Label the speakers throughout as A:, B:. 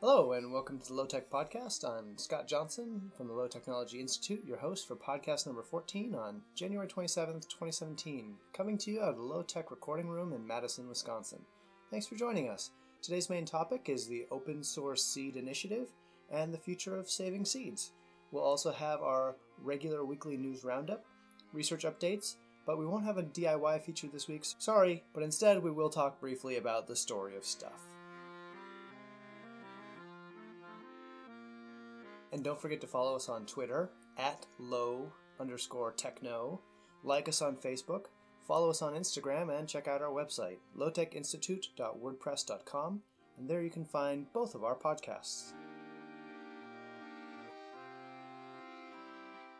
A: Hello, and welcome to the Low Tech Podcast. I'm Scott Johnson from the Low Technology Institute, your host for podcast number 14 on January 27th, 2017, coming to you out of the Low Tech Recording Room in Madison, Wisconsin. Thanks for joining us. Today's main topic is the Open Source Seed Initiative and the future of saving seeds. We'll also have our regular weekly news roundup, research updates, but we won't have a DIY feature this week. Sorry, but instead we will talk briefly about the story of stuff. And don't forget to follow us on Twitter at low underscore techno. Like us on Facebook, follow us on Instagram, and check out our website, lowtechinstitute.wordpress.com, and there you can find both of our podcasts.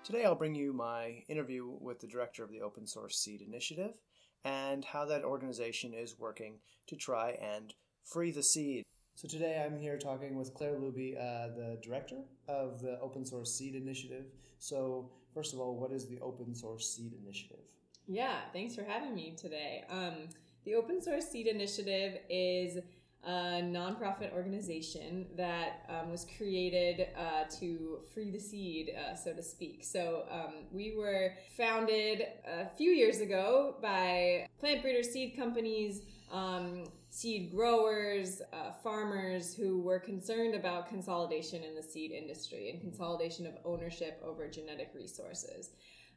A: Today I'll bring you my interview with the director of the Open Source Seed Initiative and how that organization is working to try and free the seed. So today I'm here talking with Claire Luby, uh, the director of the Open Source Seed Initiative. So first of all, what is the Open Source Seed Initiative?
B: Yeah, thanks for having me today. Um, the Open Source Seed Initiative is a nonprofit organization that um, was created uh, to free the seed, uh, so to speak. So um, we were founded a few years ago by plant breeder seed companies um, seed growers, uh, farmers who were concerned about consolidation in the seed industry and consolidation of ownership over genetic resources.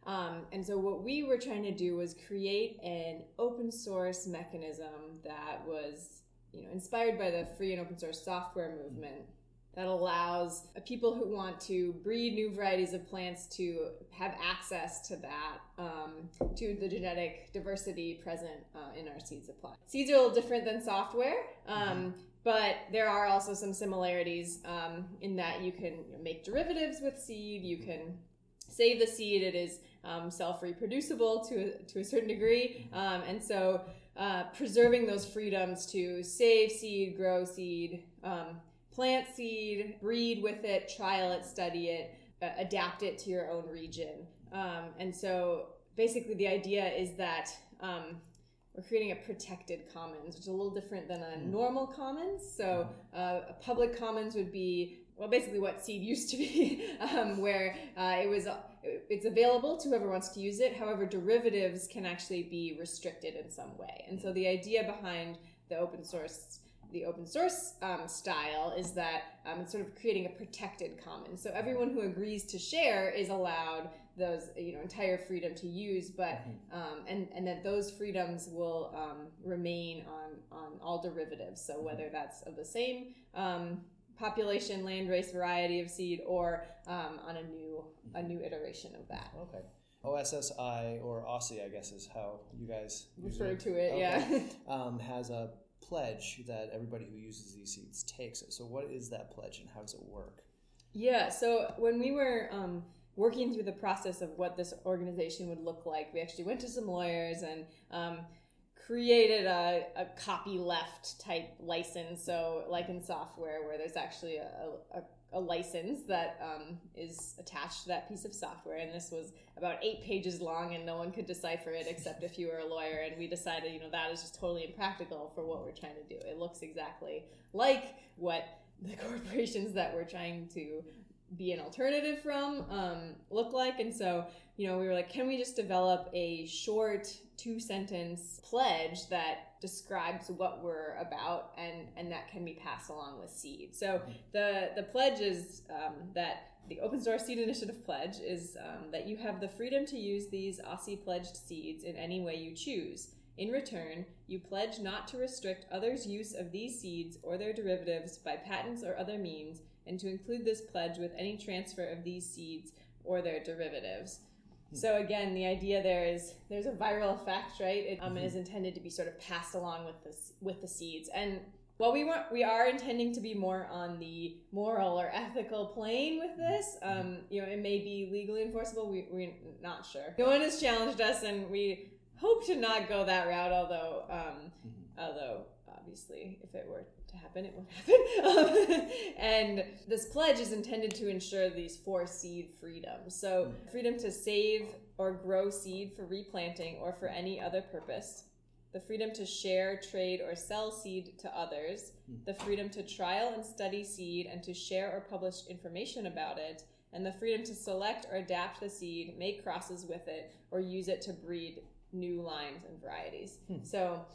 B: Um, and so, what we were trying to do was create an open source mechanism that was, you know, inspired by the free and open source software movement that allows people who want to breed new varieties of plants to have access to that, um, to the genetic diversity present uh, in our seed supply. Seeds are a little different than software. Um, mm-hmm. But there are also some similarities um, in that you can make derivatives with seed. You can save the seed. It is um, self-reproducible to a, to a certain degree, um, and so uh, preserving those freedoms to save seed, grow seed, um, plant seed, breed with it, trial it, study it, uh, adapt it to your own region. Um, and so basically, the idea is that um, we're creating a protected commons, which is a little different than a hmm. normal commons. So, uh, a public commons would be well, basically what seed used to be, um, where uh, it was it's available to whoever wants to use it. However, derivatives can actually be restricted in some way. And so the idea behind the open source the open source um, style is that um, it's sort of creating a protected commons. So everyone who agrees to share is allowed those you know entire freedom to use, but mm-hmm. um, and and that those freedoms will um, remain on on all derivatives. So whether mm-hmm. that's of the same um, population, land, race, variety of seed, or um, on a new a mm-hmm. new iteration of that.
A: Okay. OSSI or OSSI, I guess, is how you guys
B: refer to it. Okay. Yeah,
A: um, has a pledge that everybody who uses these seeds takes it. So, what is that pledge and how does it work?
B: Yeah, so when we were um, working through the process of what this organization would look like, we actually went to some lawyers and um, created a, a copy left type license. So, like in software, where there's actually a, a a license that um, is attached to that piece of software. And this was about eight pages long, and no one could decipher it except if you were a lawyer. And we decided, you know, that is just totally impractical for what we're trying to do. It looks exactly like what the corporations that we're trying to be an alternative from um, look like. And so, you know, we were like, can we just develop a short two sentence pledge that describes what we're about and and that can be passed along with seed so mm-hmm. the the pledge is um, that the open source seed initiative pledge is um, that you have the freedom to use these OSSI pledged seeds in any way you choose in return, you pledge not to restrict others' use of these seeds or their derivatives by patents or other means, and to include this pledge with any transfer of these seeds or their derivatives. So again, the idea there is there's a viral effect, right? It um, mm-hmm. is intended to be sort of passed along with this with the seeds. And while we want, we are intending to be more on the moral or ethical plane with this. Um, you know, it may be legally enforceable. We, we're not sure. No one has challenged us, and we hope to not go that route. Although, um, mm-hmm. although obviously, if it were to happen, it won't happen. Um, and this pledge is intended to ensure these four seed freedoms. So, mm. freedom to save or grow seed for replanting or for any other purpose, the freedom to share, trade, or sell seed to others, mm. the freedom to trial and study seed and to share or publish information about it, and the freedom to select or adapt the seed, make crosses with it, or use it to breed new lines and varieties. Hmm. So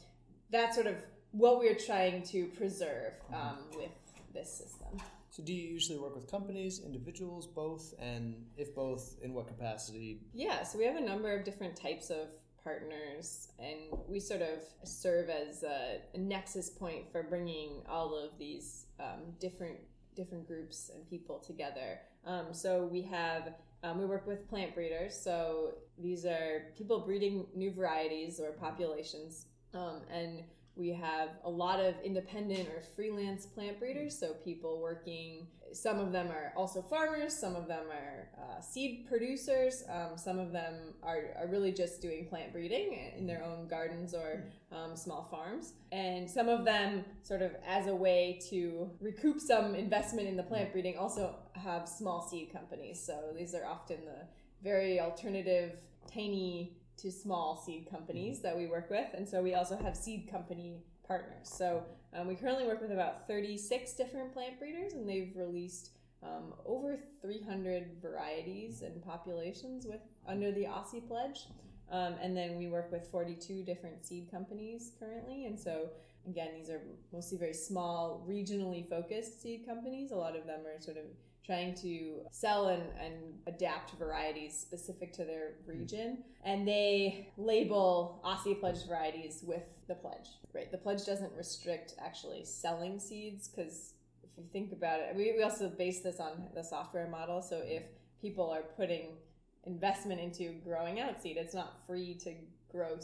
B: that sort of what we're trying to preserve um, with this system.
A: So, do you usually work with companies, individuals, both? And if both, in what capacity?
B: Yeah, so we have a number of different types of partners, and we sort of serve as a, a nexus point for bringing all of these um, different different groups and people together. Um, so we have um, we work with plant breeders. So these are people breeding new varieties or populations, um, and we have a lot of independent or freelance plant breeders. So people working. Some of them are also farmers. Some of them are uh, seed producers. Um, some of them are, are really just doing plant breeding in their own gardens or um, small farms. And some of them, sort of as a way to recoup some investment in the plant breeding, also have small seed companies. So these are often the very alternative, tiny to small seed companies that we work with. And so we also have seed company partners. So um, we currently work with about 36 different plant breeders, and they've released um, over 300 varieties and populations with under the Aussie Pledge. Um, and then we work with 42 different seed companies currently. And so, again, these are mostly very small, regionally focused seed companies. A lot of them are sort of trying to sell and, and adapt varieties specific to their region. And they label Aussie Pledge varieties with the pledge. Right. The pledge doesn't restrict actually selling seeds because if you think about it, we, we also base this on the software model. So if people are putting investment into growing out seed, it's not free to grow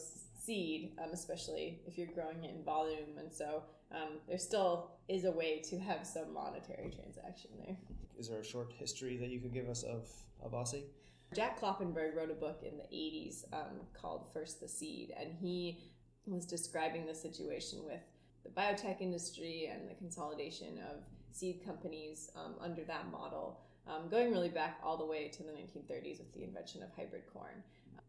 B: seed, um, especially if you're growing it in volume. And so um, there still is a way to have some monetary transaction there.
A: Is there a short history that you could give us of, of Aussie?
B: Jack Kloppenburg wrote a book in the 80s um, called First the Seed, and he was describing the situation with the biotech industry and the consolidation of seed companies um, under that model, um, going really back all the way to the 1930s with the invention of hybrid corn.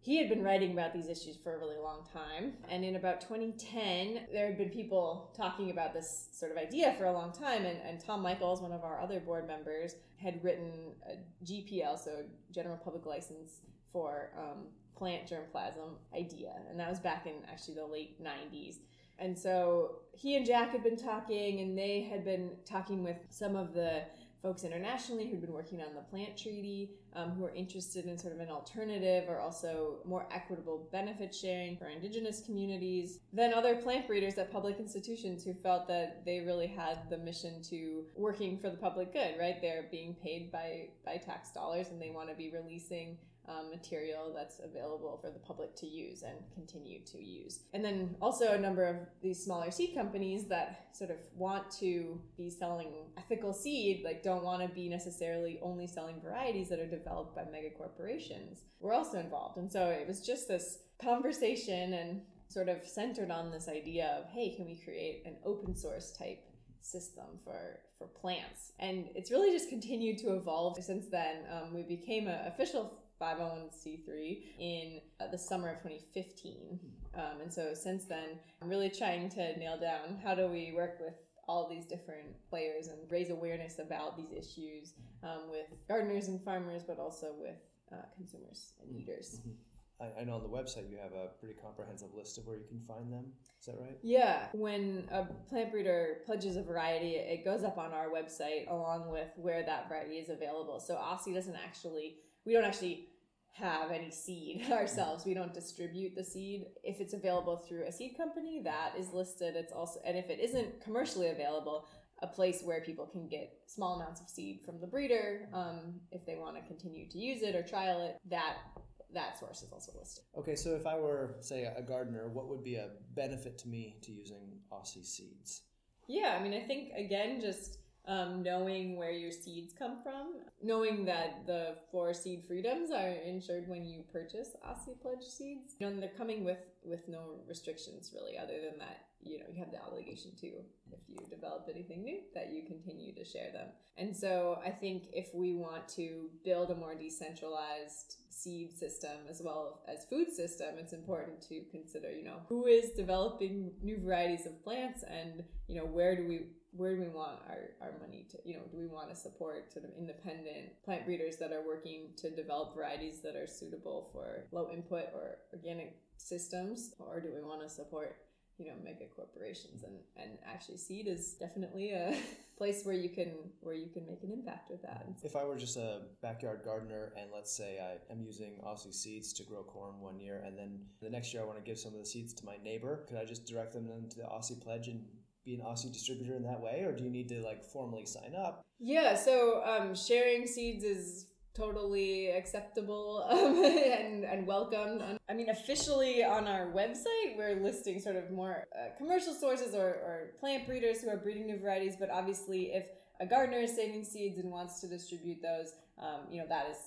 B: He had been writing about these issues for a really long time, and in about 2010, there had been people talking about this sort of idea for a long time. And, and Tom Michaels, one of our other board members, had written a GPL, so General Public License for um, plant germplasm idea, and that was back in actually the late 90s. And so he and Jack had been talking, and they had been talking with some of the folks internationally who'd been working on the plant treaty, um, who are interested in sort of an alternative or also more equitable benefit sharing for indigenous communities. Then other plant breeders at public institutions who felt that they really had the mission to working for the public good, right? They're being paid by by tax dollars, and they want to be releasing um, material that's available for the public to use and continue to use. And then also a number of these smaller seed companies that sort of want to be selling ethical seed, like don't want to be necessarily only selling varieties that are developed by mega corporations, were also involved. And so it was just this conversation and sort of centered on this idea of hey, can we create an open source type system for for plants and it's really just continued to evolve since then um, we became an official 501c3 in uh, the summer of 2015. Um, and so since then, I'm really trying to nail down how do we work with all these different players and raise awareness about these issues um, with gardeners and farmers, but also with uh, consumers and eaters.
A: Mm-hmm. I, I know on the website you have a pretty comprehensive list of where you can find them. Is that right?
B: Yeah. When a plant breeder pledges a variety, it goes up on our website along with where that variety is available. So Aussie doesn't actually, we don't actually have any seed ourselves. We don't distribute the seed. If it's available through a seed company, that is listed. It's also, and if it isn't commercially available, a place where people can get small amounts of seed from the breeder um, if they want to continue to use it or trial it. That that source is also listed.
A: Okay, so if I were, say, a gardener, what would be a benefit to me to using Aussie seeds?
B: Yeah, I mean, I think again, just um, knowing where your seeds come from, knowing that the four seed freedoms are insured when you purchase Aussie Pledge seeds, knowing they're coming with with no restrictions really other than that you know you have the obligation to if you develop anything new that you continue to share them. And so i think if we want to build a more decentralized seed system as well as food system it's important to consider you know who is developing new varieties of plants and you know where do we where do we want our, our money to you know do we want to support sort of independent plant breeders that are working to develop varieties that are suitable for low input or organic systems? Or do we want to support you know mega corporations and and actually seed is definitely a place where you can where you can make an impact with that
A: if i were just a backyard gardener and let's say i am using aussie seeds to grow corn one year and then the next year i want to give some of the seeds to my neighbor could i just direct them into the aussie pledge and be an Aussie distributor in that way, or do you need to like formally sign up?
B: Yeah, so um, sharing seeds is totally acceptable um, and, and welcomed. I mean, officially on our website, we're listing sort of more uh, commercial sources or, or plant breeders who are breeding new varieties, but obviously, if a gardener is saving seeds and wants to distribute those, um, you know, that is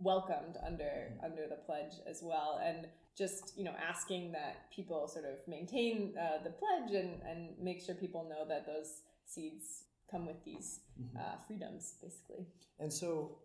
B: welcomed under under the pledge as well and just you know asking that people sort of maintain uh, the pledge and and make sure people know that those seeds come with these mm-hmm. uh, freedoms basically
A: and so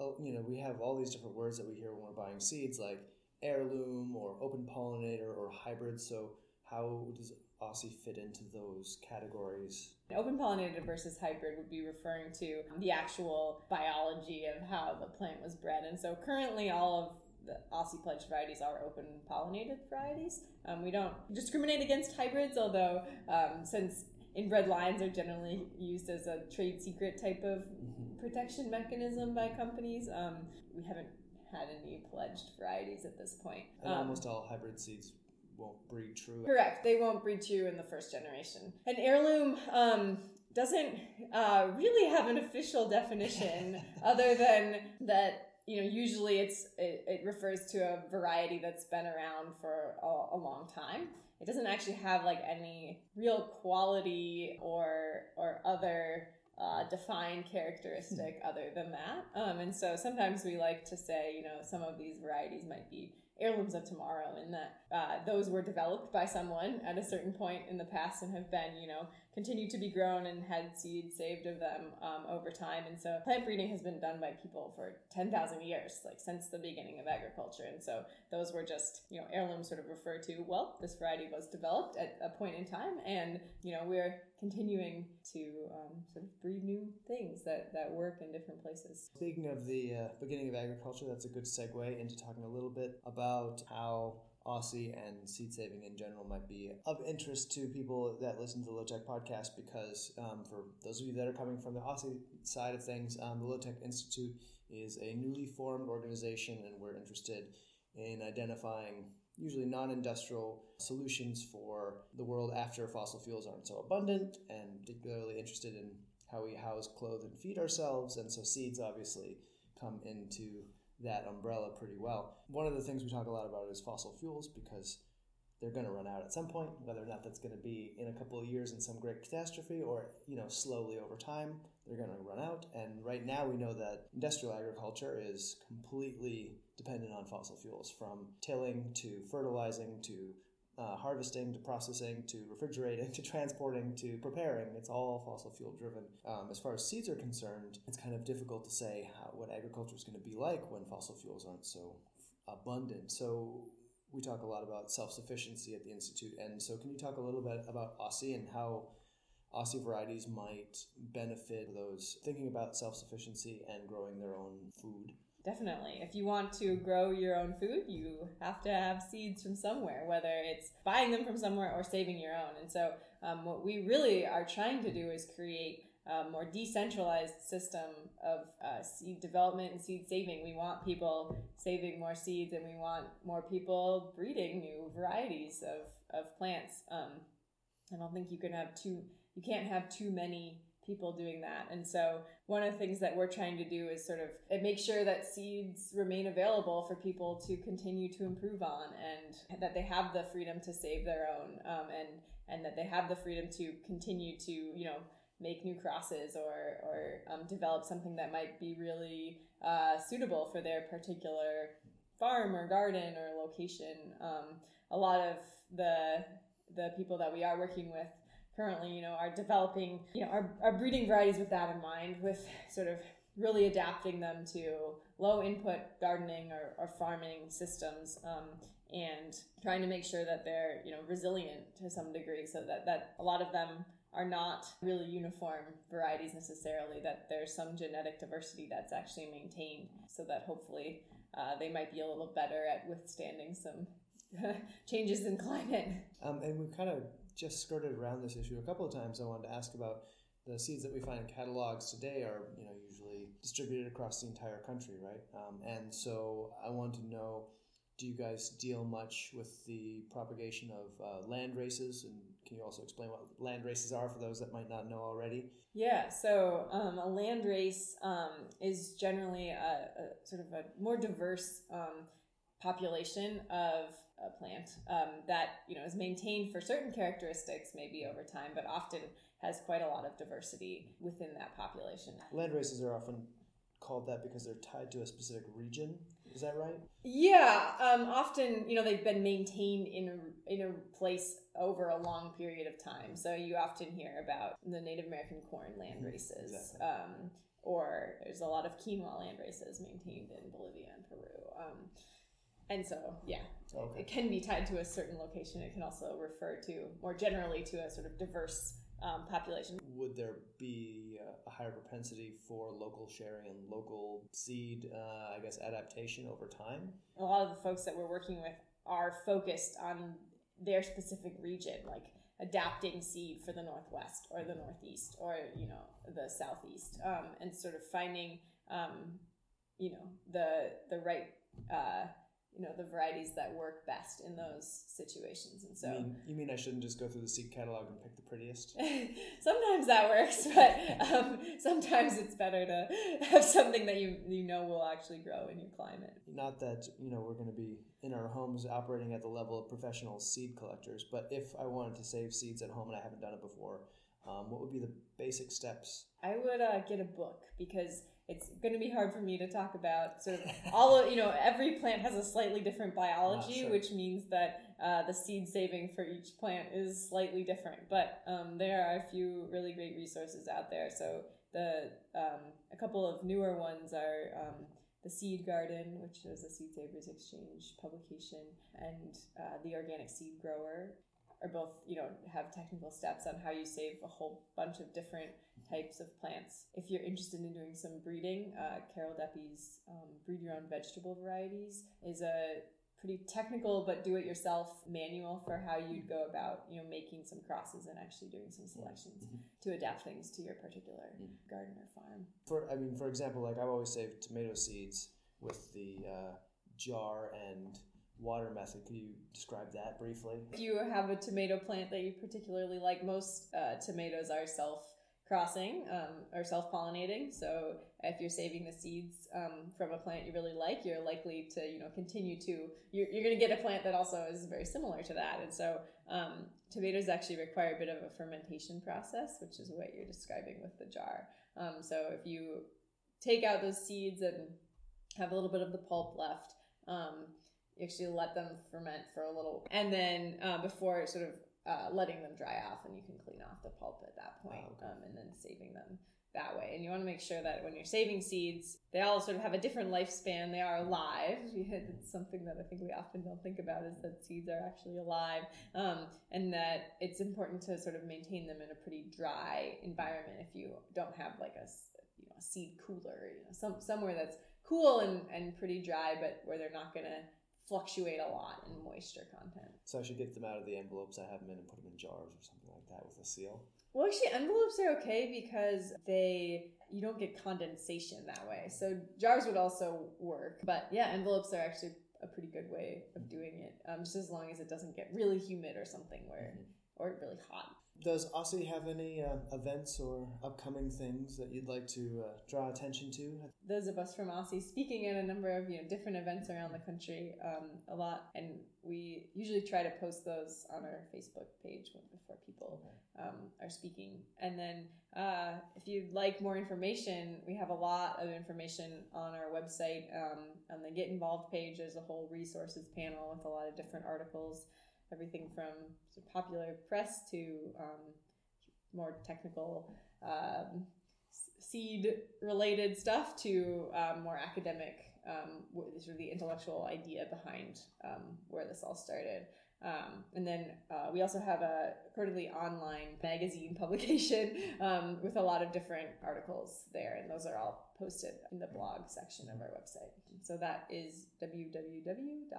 A: oh, you know we have all these different words that we hear when we're buying seeds like heirloom or open pollinator or hybrid so how does Aussie fit into those categories?
B: Open pollinated versus hybrid would be referring to the actual biology of how the plant was bred. And so currently, all of the Aussie pledged varieties are open pollinated varieties. Um, we don't discriminate against hybrids, although um, since inbred lines are generally used as a trade secret type of mm-hmm. protection mechanism by companies, um, we haven't had any pledged varieties at this point.
A: And almost all hybrid seeds won't breed true.
B: Correct. They won't breed true in the first generation. An heirloom um, doesn't uh, really have an official definition other than that you know usually it's it, it, refers to a variety that's been around for a, a, long time it doesn't actually have like any real quality or or other uh, defined characteristic other than that. Um, and so sometimes we like to say you know some of these varieties might be heirlooms of tomorrow in that uh, those were developed by someone at a certain point in the past and have been you know continued to be grown and had seed saved of them um, over time. And so plant breeding has been done by people for 10,000 years, like since the beginning of agriculture. And so those were just, you know, heirlooms sort of refer to, well, this variety was developed at a point in time and, you know, we're continuing to um, sort of breed new things that, that work in different places.
A: Speaking of the uh, beginning of agriculture, that's a good segue into talking a little bit about how Aussie and seed saving in general might be of interest to people that listen to the Low Tech podcast because um, for those of you that are coming from the Aussie side of things, um, the Low Tech Institute is a newly formed organization and we're interested in identifying usually non-industrial solutions for the world after fossil fuels aren't so abundant and particularly interested in how we house, clothe, and feed ourselves. And so seeds obviously come into that umbrella pretty well. One of the things we talk a lot about is fossil fuels because they're going to run out at some point, whether or not that's going to be in a couple of years in some great catastrophe or, you know, slowly over time, they're going to run out. And right now we know that industrial agriculture is completely dependent on fossil fuels from tilling to fertilizing to uh, harvesting to processing to refrigerating to transporting to preparing. It's all fossil fuel driven. Um, as far as seeds are concerned, it's kind of difficult to say how, what agriculture is going to be like when fossil fuels aren't so abundant. So we talk a lot about self sufficiency at the institute, and so can you talk a little bit about Aussie and how? Aussie varieties might benefit those thinking about self sufficiency and growing their own food.
B: Definitely. If you want to grow your own food, you have to have seeds from somewhere, whether it's buying them from somewhere or saving your own. And so, um, what we really are trying to do is create a more decentralized system of uh, seed development and seed saving. We want people saving more seeds and we want more people breeding new varieties of, of plants. Um, I don't think you can have too, you can't have too many people doing that. And so one of the things that we're trying to do is sort of make sure that seeds remain available for people to continue to improve on and that they have the freedom to save their own um, and and that they have the freedom to continue to you know make new crosses or or um, develop something that might be really uh, suitable for their particular farm or garden or location. Um, a lot of the the people that we are working with currently, you know, are developing, you know, are, are breeding varieties with that in mind, with sort of really adapting them to low input gardening or, or farming systems um, and trying to make sure that they're you know resilient to some degree so that, that a lot of them are not really uniform varieties necessarily that there's some genetic diversity that's actually maintained so that hopefully uh, they might be a little better at withstanding some changes in climate.
A: Um, and we've kind of just skirted around this issue a couple of times i wanted to ask about the seeds that we find in catalogs today are you know usually distributed across the entire country right? Um, and so i want to know do you guys deal much with the propagation of uh, land races? And can you also explain what land races are for those that might not know already?
B: Yeah so um, a land race um, is generally a, a, sort of a more diverse um, population of a plant um, that you know is maintained for certain characteristics maybe over time but often has quite a lot of diversity within that population.
A: Land races are often called that because they're tied to a specific region. Is that right?
B: Yeah um, often you know they've been maintained in a, in a place over a long period of time. So you often hear about the native american corn land mm-hmm. races exactly. um, or there's a lot of quinoa land races maintained in bolivia and peru. Um, and so, yeah, okay. it can be tied to a certain location. It can also refer to more generally to a sort of diverse um, population.
A: Would there be a higher propensity for local sharing and local seed, uh, I guess, adaptation over time?
B: A lot of the folks that we're working with are focused on their specific region, like adapting seed for the northwest or the northeast or you know the southeast, um, and sort of finding um, you know the the right. Uh, you know the varieties that work best in those situations and so
A: you mean, you mean i shouldn't just go through the seed catalog and pick the prettiest?
B: Sometimes that works but um, sometimes it's better to have something that you you know will actually grow in your climate.
A: Not that you know we're going to be in our homes operating at the level of professional seed collectors but if i wanted to save seeds at home and i haven't done it before um, what would be the basic steps?
B: I would uh, get a book because it's going to be hard for me to talk about sort of all of you know every plant has a slightly different biology sure. which means that uh, the seed saving for each plant is slightly different but um, there are a few really great resources out there so the um, a couple of newer ones are um, the seed garden which is a seed savers exchange publication and uh, the organic seed grower are both you know have technical steps on how you save a whole bunch of different types of plants. If you're interested in doing some breeding, uh, Carol Deppe's um, Breed Your Own Vegetable Varieties is a pretty technical but do-it-yourself manual for how you'd go about you know making some crosses and actually doing some selections mm-hmm. to adapt things to your particular mm-hmm. garden or farm.
A: For I mean, for example, like I've always saved tomato seeds with the uh, jar and water method. Could you describe that briefly?
B: If you have a tomato plant that you particularly like, most uh, tomatoes are self crossing um, or self pollinating. So if you're saving the seeds um, from a plant you really like, you're likely to you know continue to you're, you're going to get a plant that also is very similar to that. And so um, tomatoes actually require a bit of a fermentation process, which is what you're describing with the jar. Um, so if you take out those seeds and have a little bit of the pulp left. Um, you actually let them ferment for a little, and then uh, before sort of uh, letting them dry off, and you can clean off the pulp at that point, oh, okay. um, and then saving them that way. And you want to make sure that when you're saving seeds, they all sort of have a different lifespan. They are alive. It's something that I think we often don't think about is that seeds are actually alive, um, and that it's important to sort of maintain them in a pretty dry environment. If you don't have like a you know a seed cooler, you know, some somewhere that's cool and and pretty dry, but where they're not gonna fluctuate a lot in moisture content.
A: So I should get them out of the envelopes I have them in and put them in jars or something like that with a seal.
B: Well, actually, envelopes are okay because they you don't get condensation that way. So jars would also work, but yeah, envelopes are actually a pretty good way of doing it. Um, just as long as it doesn't get really humid or something where. Mm-hmm or really hot.
A: Does OSSI have any uh, events or upcoming things that you'd like to uh, draw attention to?
B: Those of us from OSSI speaking at a number of you know different events around the country um, a lot, and we usually try to post those on our Facebook page before people um, are speaking. And then uh, if you'd like more information, we have a lot of information on our website. Um, on the Get Involved page, there's a whole resources panel with a lot of different articles everything from popular press to um, more technical um, seed related stuff to um, more academic um, sort of the intellectual idea behind um, where this all started um, and then uh, we also have a quarterly online magazine publication with a lot of different articles there, and those are all posted in the blog section of our website. So that is www.os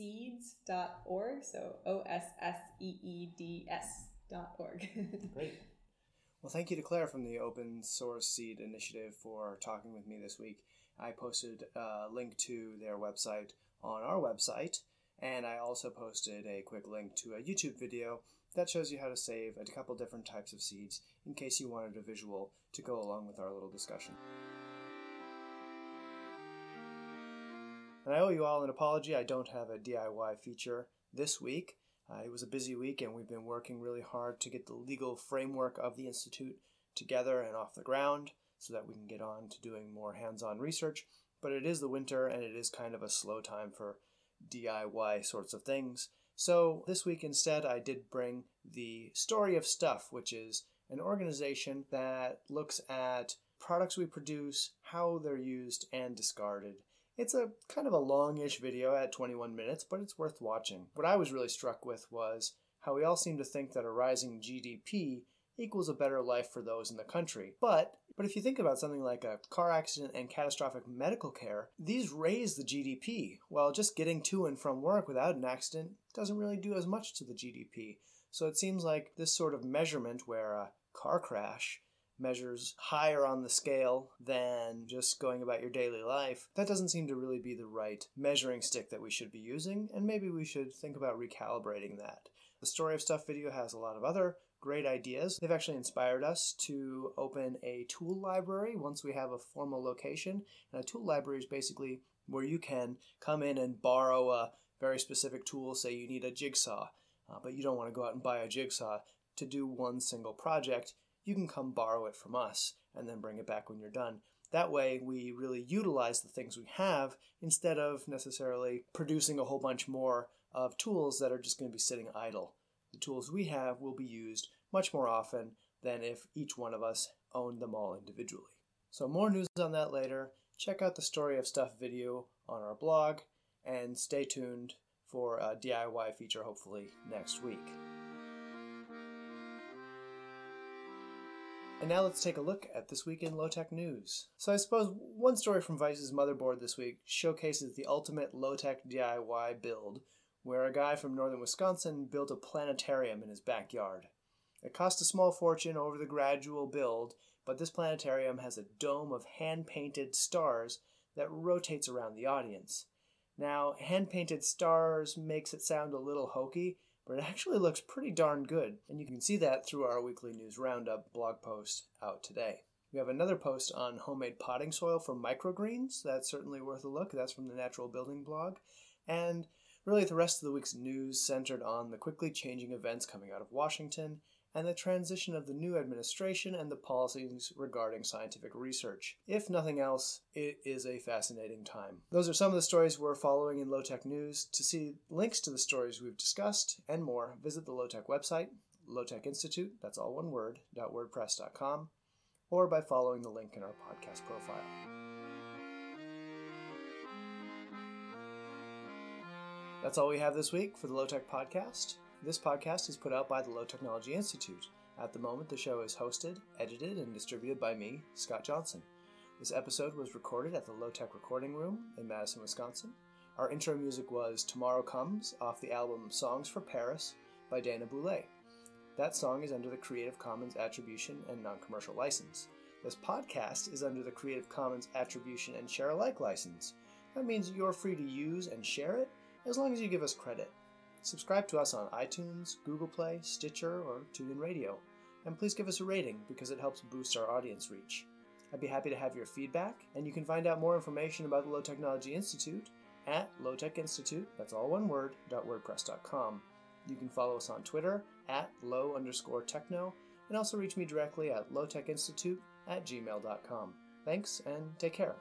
B: seeds.org. So O S S E E D S.org.
A: Great. Well, thank you to Claire from the Open Source Seed Initiative for talking with me this week. I posted a link to their website on our website, and I also posted a quick link to a YouTube video that shows you how to save a couple different types of seeds in case you wanted a visual to go along with our little discussion. And I owe you all an apology. I don't have a DIY feature this week. Uh, it was a busy week, and we've been working really hard to get the legal framework of the Institute together and off the ground so that we can get on to doing more hands on research. But it is the winter, and it is kind of a slow time for DIY sorts of things. So this week instead, I did bring the Story of Stuff, which is an organization that looks at products we produce, how they're used and discarded, it's a kind of a longish video at 21 minutes, but it's worth watching. What I was really struck with was how we all seem to think that a rising GDP equals a better life for those in the country. But but if you think about something like a car accident and catastrophic medical care, these raise the GDP, while just getting to and from work without an accident doesn't really do as much to the GDP. So it seems like this sort of measurement where a car crash measures higher on the scale than just going about your daily life, that doesn't seem to really be the right measuring stick that we should be using, and maybe we should think about recalibrating that. The Story of Stuff video has a lot of other great ideas. They've actually inspired us to open a tool library once we have a formal location. And a tool library is basically where you can come in and borrow a very specific tool, say you need a jigsaw, uh, but you don't want to go out and buy a jigsaw to do one single project you can come borrow it from us and then bring it back when you're done. That way, we really utilize the things we have instead of necessarily producing a whole bunch more of tools that are just going to be sitting idle. The tools we have will be used much more often than if each one of us owned them all individually. So, more news on that later. Check out the Story of Stuff video on our blog and stay tuned for a DIY feature hopefully next week. And now let's take a look at this week in low tech news. So, I suppose one story from Vice's motherboard this week showcases the ultimate low tech DIY build, where a guy from northern Wisconsin built a planetarium in his backyard. It cost a small fortune over the gradual build, but this planetarium has a dome of hand painted stars that rotates around the audience. Now, hand painted stars makes it sound a little hokey, but it actually looks pretty darn good, and you can see that through our weekly news roundup blog post out today. We have another post on homemade potting soil for microgreens. That's certainly worth a look. That's from the Natural Building blog. And really, the rest of the week's news centered on the quickly changing events coming out of Washington and the transition of the new administration and the policies regarding scientific research. If nothing else, it is a fascinating time. Those are some of the stories we're following in Low Tech News. To see links to the stories we've discussed and more, visit the Low Tech website, Low Tech Institute, that's all one word, .wordpress.com, or by following the link in our podcast profile. That's all we have this week for the Low Tech Podcast. This podcast is put out by the Low Technology Institute. At the moment, the show is hosted, edited, and distributed by me, Scott Johnson. This episode was recorded at the Low Tech Recording Room in Madison, Wisconsin. Our intro music was Tomorrow Comes off the album Songs for Paris by Dana Boulé. That song is under the Creative Commons Attribution and Non Commercial License. This podcast is under the Creative Commons Attribution and Share Alike license. That means you're free to use and share it as long as you give us credit. Subscribe to us on iTunes, Google Play, Stitcher, or TuneIn Radio. And please give us a rating because it helps boost our audience reach. I'd be happy to have your feedback, and you can find out more information about the Low Technology Institute at lowtechinstitute, that's all one word, .wordpress.com. You can follow us on Twitter at low underscore techno, and also reach me directly at lowtechinstitute at gmail.com. Thanks, and take care.